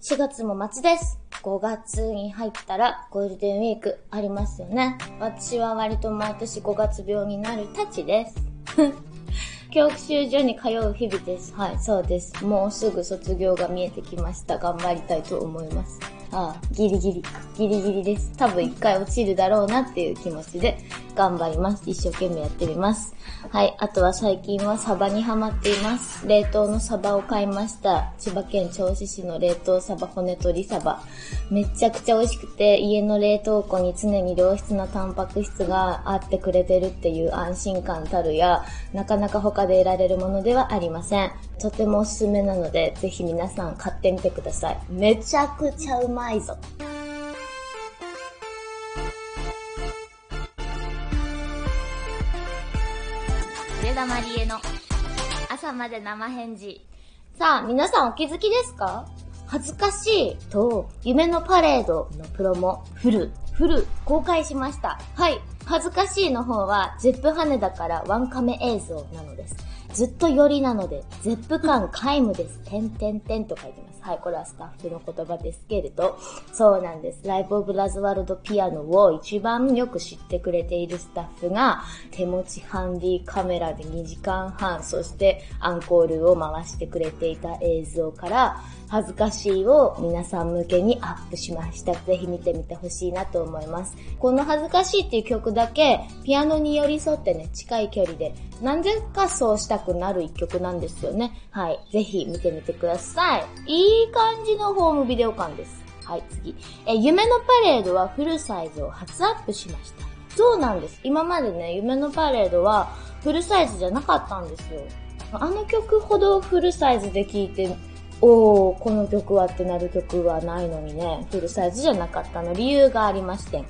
4月も末です。5月に入ったらゴールデンウィークありますよね。私は割と毎年5月病になるたちです。教習所に通う日々です。はい、そうです。もうすぐ卒業が見えてきました。頑張りたいと思います。ああ、ギリギリ、ギリギリです。多分一回落ちるだろうなっていう気持ちで頑張ります。一生懸命やってみます。はい、あとは最近はサバにハマっています。冷凍のサバを買いました。千葉県銚子市の冷凍サバ骨取りサバ。めちゃくちゃ美味しくて、家の冷凍庫に常に良質なタンパク質があってくれてるっていう安心感たるや、なかなか他で得られるものではありません。とてもおすすめなので、ぜひ皆さん買ってみてください。めちゃくちゃうまいぞ。上田まりえの朝まで生返事。さあ、皆さんお気づきですか？恥ずかしいと、夢のパレードのプロモ、フル、フル、公開しました。はい。恥ずかしいの方は、ゼップ羽田からワンカメ映像なのです。ずっと寄りなので、ゼップ感皆無です。てんてんてんと書いてます。はい、これはスタッフの言葉ですけれど、そうなんです。ライブオブラズワルドピアノを一番よく知ってくれているスタッフが、手持ちハンディカメラで2時間半、そしてアンコールを回してくれていた映像から、恥ずかしいを皆さん向けにアップしました。ぜひ見てみてほしいなと思います。この恥ずかしいっていう曲だけ、ピアノに寄り添ってね、近い距離で、なんでかそうしたくなる一曲なんですよね。はい。ぜひ見てみてください。いい感じのホームビデオ感です。はい、次。え、夢のパレードはフルサイズを初アップしました。そうなんです。今までね、夢のパレードはフルサイズじゃなかったんですよ。あの曲ほどフルサイズで聴いて、おー、この曲はってなる曲はないのにね、フルサイズじゃなかったの理由がありまして、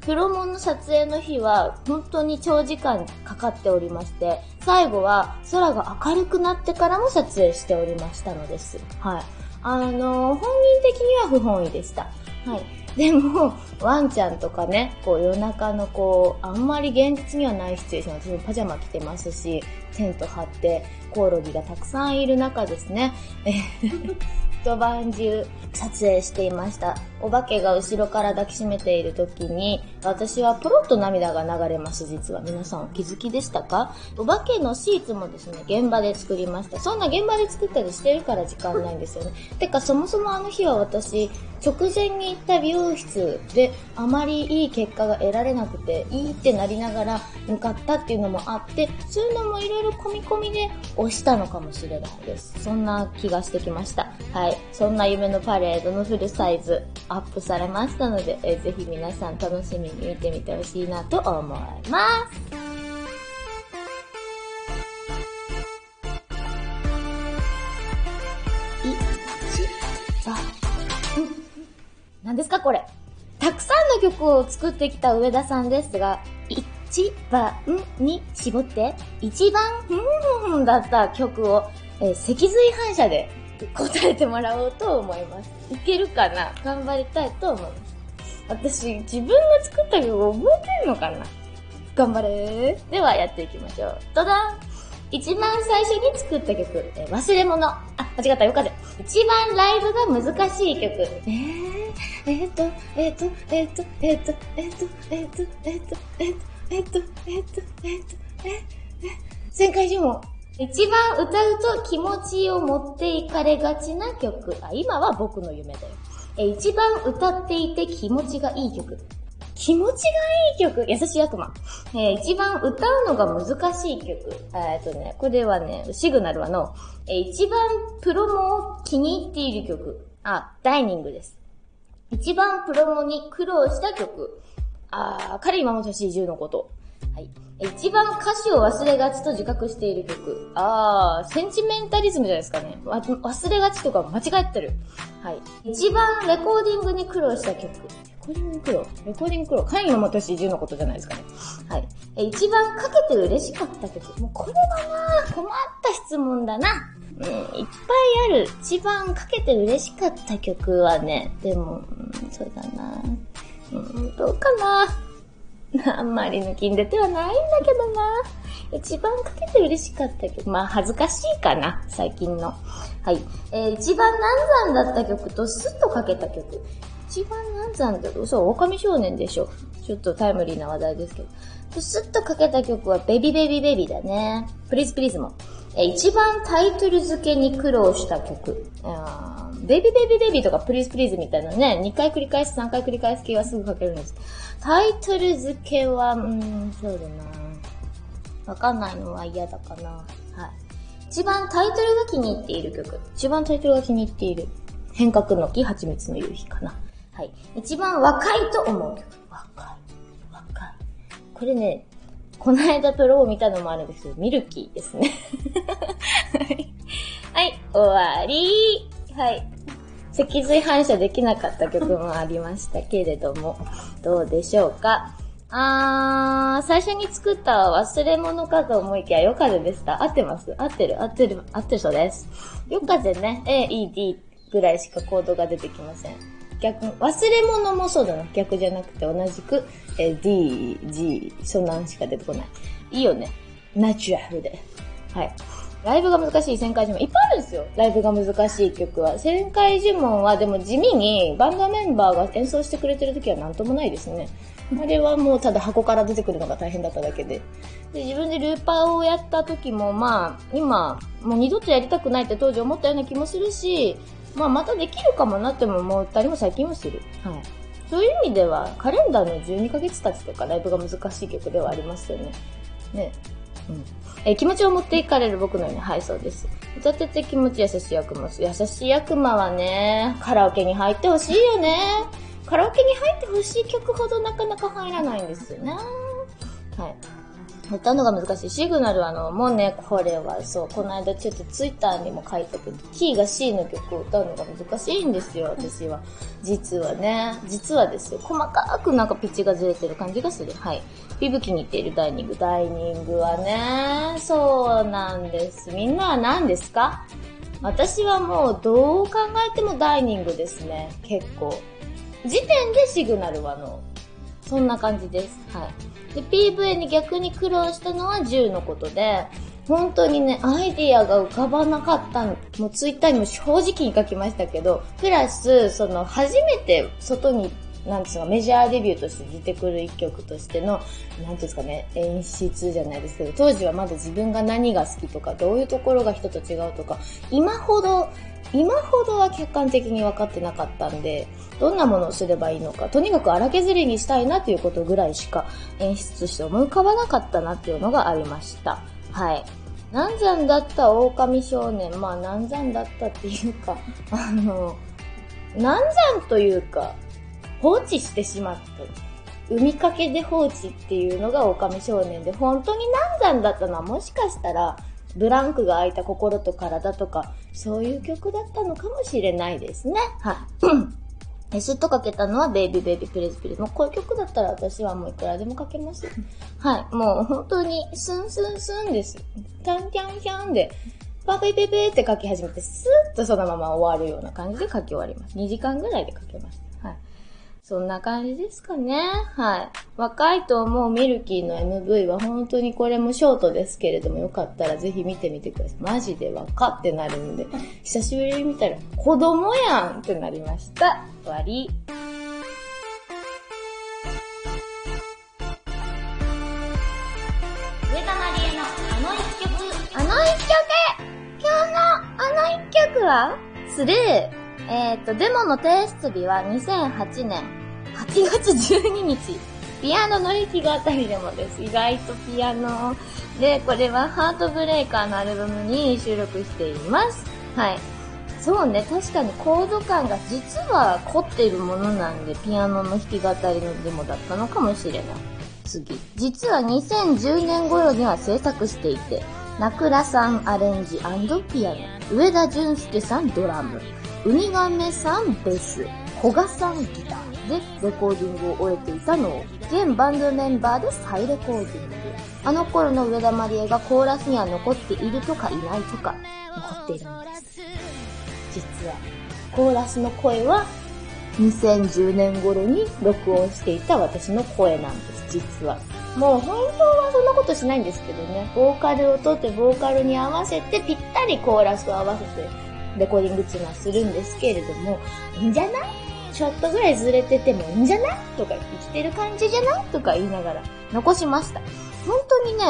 プロモンの撮影の日は本当に長時間かかっておりまして、最後は空が明るくなってからも撮影しておりましたのです。はい。あのー、本人的には不本意でした。はい。でも、ワンちゃんとかね、こう夜中のこう、あんまり現実にはないシチュエーション、私もパジャマ着てますし、テント張って、コオロギがたくさんいる中ですね、えー一晩中撮影していました。お化けが後ろから抱きしめている時に、私はポロッと涙が流れます、実は。皆さんお気づきでしたか？お化けのシーツもですね、現場で作りました。そんな現場で作ったりしてるから時間ないんですよね。てか、そもそもあの日は私、直前に行った美容室であまりいい結果が得られなくて、いいってなりながら向かったっていうのもあって、そういうのもいろいろ込み込みで押したのかもしれないです。そんな気がしてきました。はい。そんな夢のパレードのフルサイズアップされましたので、えぜひ皆さん楽しみに見てみてほしいなと思います。何ですかこれ。たくさんの曲を作ってきた上田さんですが、一番に絞って、一番ふんだった曲を、えー脊髄反射で答えてもらおうと思います。いけるかな？頑張りたいと思います。私、自分が作った曲覚えてんのかな？頑張れー。ではやっていきましょう。どだん一番最初に作った曲、えー忘れ物。あ、間違った、よかった。一番ライブが難しい曲。えー、えーと、えーと、えーと、えーと、えーと、えーと、えーと、えーと、えーと、えーと、えーと、えーと、えー、え、旋回呪文。一番歌うと気持ちを持っていかれがちな曲。あ、今は僕の夢だよ。え、一番歌っていて気持ちがいい曲。気持ちがいい曲優しい悪魔。えー一番歌うのが難しい曲。えっとね、これはね、シグナルはの、えー一番プロモを気に入っている曲。あ、ダイニングです。一番プロモに苦労した曲。あー、彼今も年中のこと。はい。え一番歌詞を忘れがちと自覚している曲。あー、センチメンタリズムじゃないですかね。忘れがちとか間違ってる。はい。一番レコーディングに苦労した曲。レコーディングに苦労レコーディング苦労彼今も年中のことじゃないですかね。はい。え一番かけて嬉しかった曲。もうこれはな困った質問だな。うん、いっぱいある。一番かけて嬉しかった曲はね、でも、うんそうだな。うん、どうかな。あんまり抜きんでてはないんだけどな。一番かけて嬉しかった曲。まあ、恥ずかしいかな、最近の。はい。えー、一番難産だった曲とスッとかけた曲。一番難産だと、そう、狼少年でしょ。ちょっとタイムリーな話題ですけど。スッとかけた曲はベビベビベビだね。プリズプリズも。え、一番タイトル付けに苦労した曲。ベビベビベビとかプリズプリズみたいなね、2回繰り返す、3回繰り返す系はすぐかけるんです。タイトル付けは、うん、そうだなわかんないのは嫌だかな。はい。一番タイトルが気に入っている曲。一番タイトルが気に入っている。変革の木、蜂蜜の夕日かな。はい。一番若いと思う曲。若い。若い。これね、この間プロを見たのもあるんですけど、ミルキーですね。はい。終わりはい。脊髄反射できなかった曲もありましたけれども、どうでしょうか。あー、最初に作った忘れ物かと思いきや、夜風でした。合ってます？合ってる合ってる合ってるそうです。夜風ね、A、E、D ぐらいしかコードが出てきません。逆、忘れ物もそうだな。逆じゃなくて同じく、え D、G、そんなんしか出てこない。いいよね。ナチュラルで。はい。ライブが難しい旋回呪文。いっぱいあるんですよ。ライブが難しい曲は。旋回呪文はでも地味にバンドメンバーが演奏してくれてる時はなんともないですね。あれはもうただ箱から出てくるのが大変だっただけで。で、自分でルーパーをやった時も、まあ、今、もう二度とやりたくないって当時思ったような気もするし、まあ、またできるかもなっても思ったりも最近もする。はい。そういう意味では、カレンダーの12ヶ月たちとかライブが難しい曲ではありますよね。ね。うん。え気持ちを持っていかれる僕のように、はい、そうです。歌ってて気持ち優しい悪魔。優しい悪魔はね、カラオケに入ってほしいよね。カラオケに入ってほしい曲ほどなかなか入らないんですよね。はい。歌うのが難しい。シグナルあの、もうね、これはそう、この間ちょっとツイッターにも書いたけど、キーが C の曲を歌うのが難しいんですよ、私は。実はね、実はですよ、細かくなんかピッチがずれてる感じがする。はい。ビブ気に入っているダイニング。ダイニングはね、そうなんです。みんなは何ですか？私はもうどう考えてもダイニングですね、結構。時点でシグナルはの、そんな感じです。はい。で、PV に逆に苦労したのは10のことで、本当にね、アイディアが浮かばなかったもうツイッターにも正直に書きましたけど、プラス、その、初めて外になんですか、メジャーデビューとして出てくる一曲としての、なんていうんですかね、演出じゃないですけど、当時はまだ自分が何が好きとか、どういうところが人と違うとか、今ほど、今ほどは客観的に分かってなかったんで、どんなものをすればいいのか、とにかく荒削りにしたいなということぐらいしか演出として思い浮かばなかったなっていうのがありました。はい。難産だった狼少年、まあ難産だったっていうか、あの、難産というか、放置してしまった。海かけで放置っていうのが狼少年で、本当に難産だったのはもしかしたら、ブランクが空いた心と体とか、そういう曲だったのかもしれないですね。はい。スッとかけたのはベイビーベイビープレズプレズ。もうこういう曲だったら私はもういくらでもかけます。はい。もう本当にスンスンスンです。タンキャンキャンで、パペペペって書き始めて、スーッとそのまま終わるような感じで書き終わります。2時間ぐらいで書けます。そんな感じですかね。はい。若いと思うミルキーの MV は本当にこれもショートですけれども、よかったらぜひ見てみてください。マジで若ってなるんで、久しぶりに見たら子供やんってなりました。終わり。上田まりえのあの一曲、あの一曲今日のあの一曲は？スルー。えっ、と、デモの提出日は2008年8月12日。ピアノの力があたりでもです。意外とピアノ。で、これはハートブレイカーのアルバムに収録しています。はい。そうね、確かにコード感が実は凝っているものなんで、ピアノの弾き語りのデモだったのかもしれない。次。実は2010年頃には制作していて、ナクラさんアレンジピアノ、上田淳介さんドラム、ウニガメさんベース、古賀さんギターでレコーディングを終えていたのを、現バンドメンバーで再レコーディング。あの頃の上田まりえがコーラスには残っているとかいないとか、残っているんです。実は、コーラスの声は2010年頃に録音していた私の声なんです、実は。もう本当はそんなことしないんですけどね、ボーカルを取ってボーカルに合わせてぴったりコーラスを合わせてレコーディングっていうのはするんですけれども、いいんじゃない？ちょっとぐらいずれててもいいんじゃない？とか生きてる感じじゃない？とか言いながら残しました。本当にね、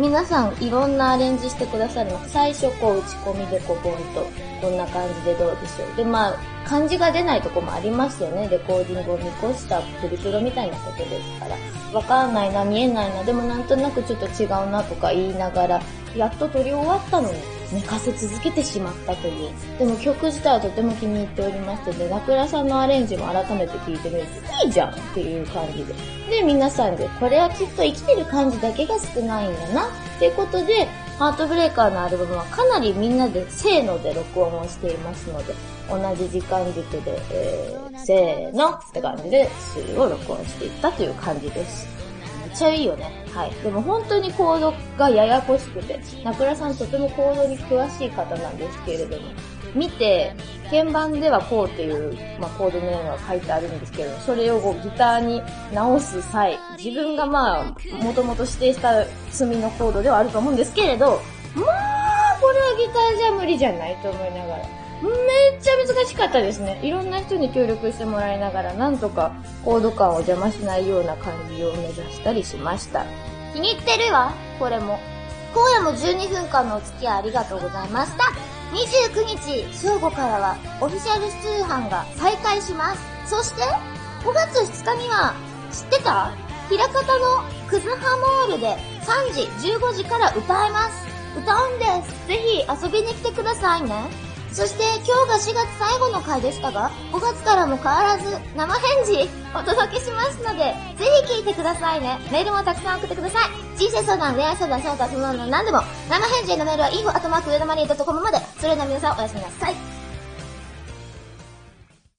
皆さんいろんなアレンジしてくださるの。最初こう打ち込みでこうボンと、こんな感じでどうでしょう。で、まあ、漢字が出ないとこもありますよね。レコーディングを見越したプリプロみたいなことですから。わかんないな、見えないな、でもなんとなくちょっと違うなとか言いながら、やっと撮り終わったのに、寝かせ続けてしまったという。でも曲自体はとても気に入っておりましてで、ラクラさんのアレンジも改めて聞いてみると、いいじゃんっていう感じで。で、皆さんで、これはきっと生きてる感じだけが少ないんだな、っていうことで、ハートブレーカーのアルバムはかなりみんなでせーので録音をしていますので、同じ時間軸で、えー、せーのって感じで、数を録音していったという感じです。めっちゃいいよね。はい。でも本当にコードがややこしくて、ナクラさんとてもコードに詳しい方なんですけれども、見て、鍵盤ではこうっていう、まあ、コードのようなのが書いてあるんですけど、それをこうギターに直す際、自分がまあ、もともと指定した積みのコードではあると思うんですけれど、まあ、これはギターじゃ無理じゃないと思いながら。めっちゃ難しかったですね。いろんな人に協力してもらいながら、なんとかコード感を邪魔しないような感じを目指したりしました。気に入ってるわ、これも。今夜も12分間のお付き合いありがとうございました。29日正午からはオフィシャル通販が再開します。そして、5月2日には、知ってた？平方のクズハモールで3時、15時から歌えます。歌うんです。ぜひ遊びに来てくださいね。そして今日が4月最後の回でしたが、5月からも変わらず生返事お届けしますので、ぜひ聞いてくださいね。メールもたくさん送ってください。人生相談、恋愛相談、その他その何でも、生返事へのメールは info.com まで。それでは皆さんおやすみなさい。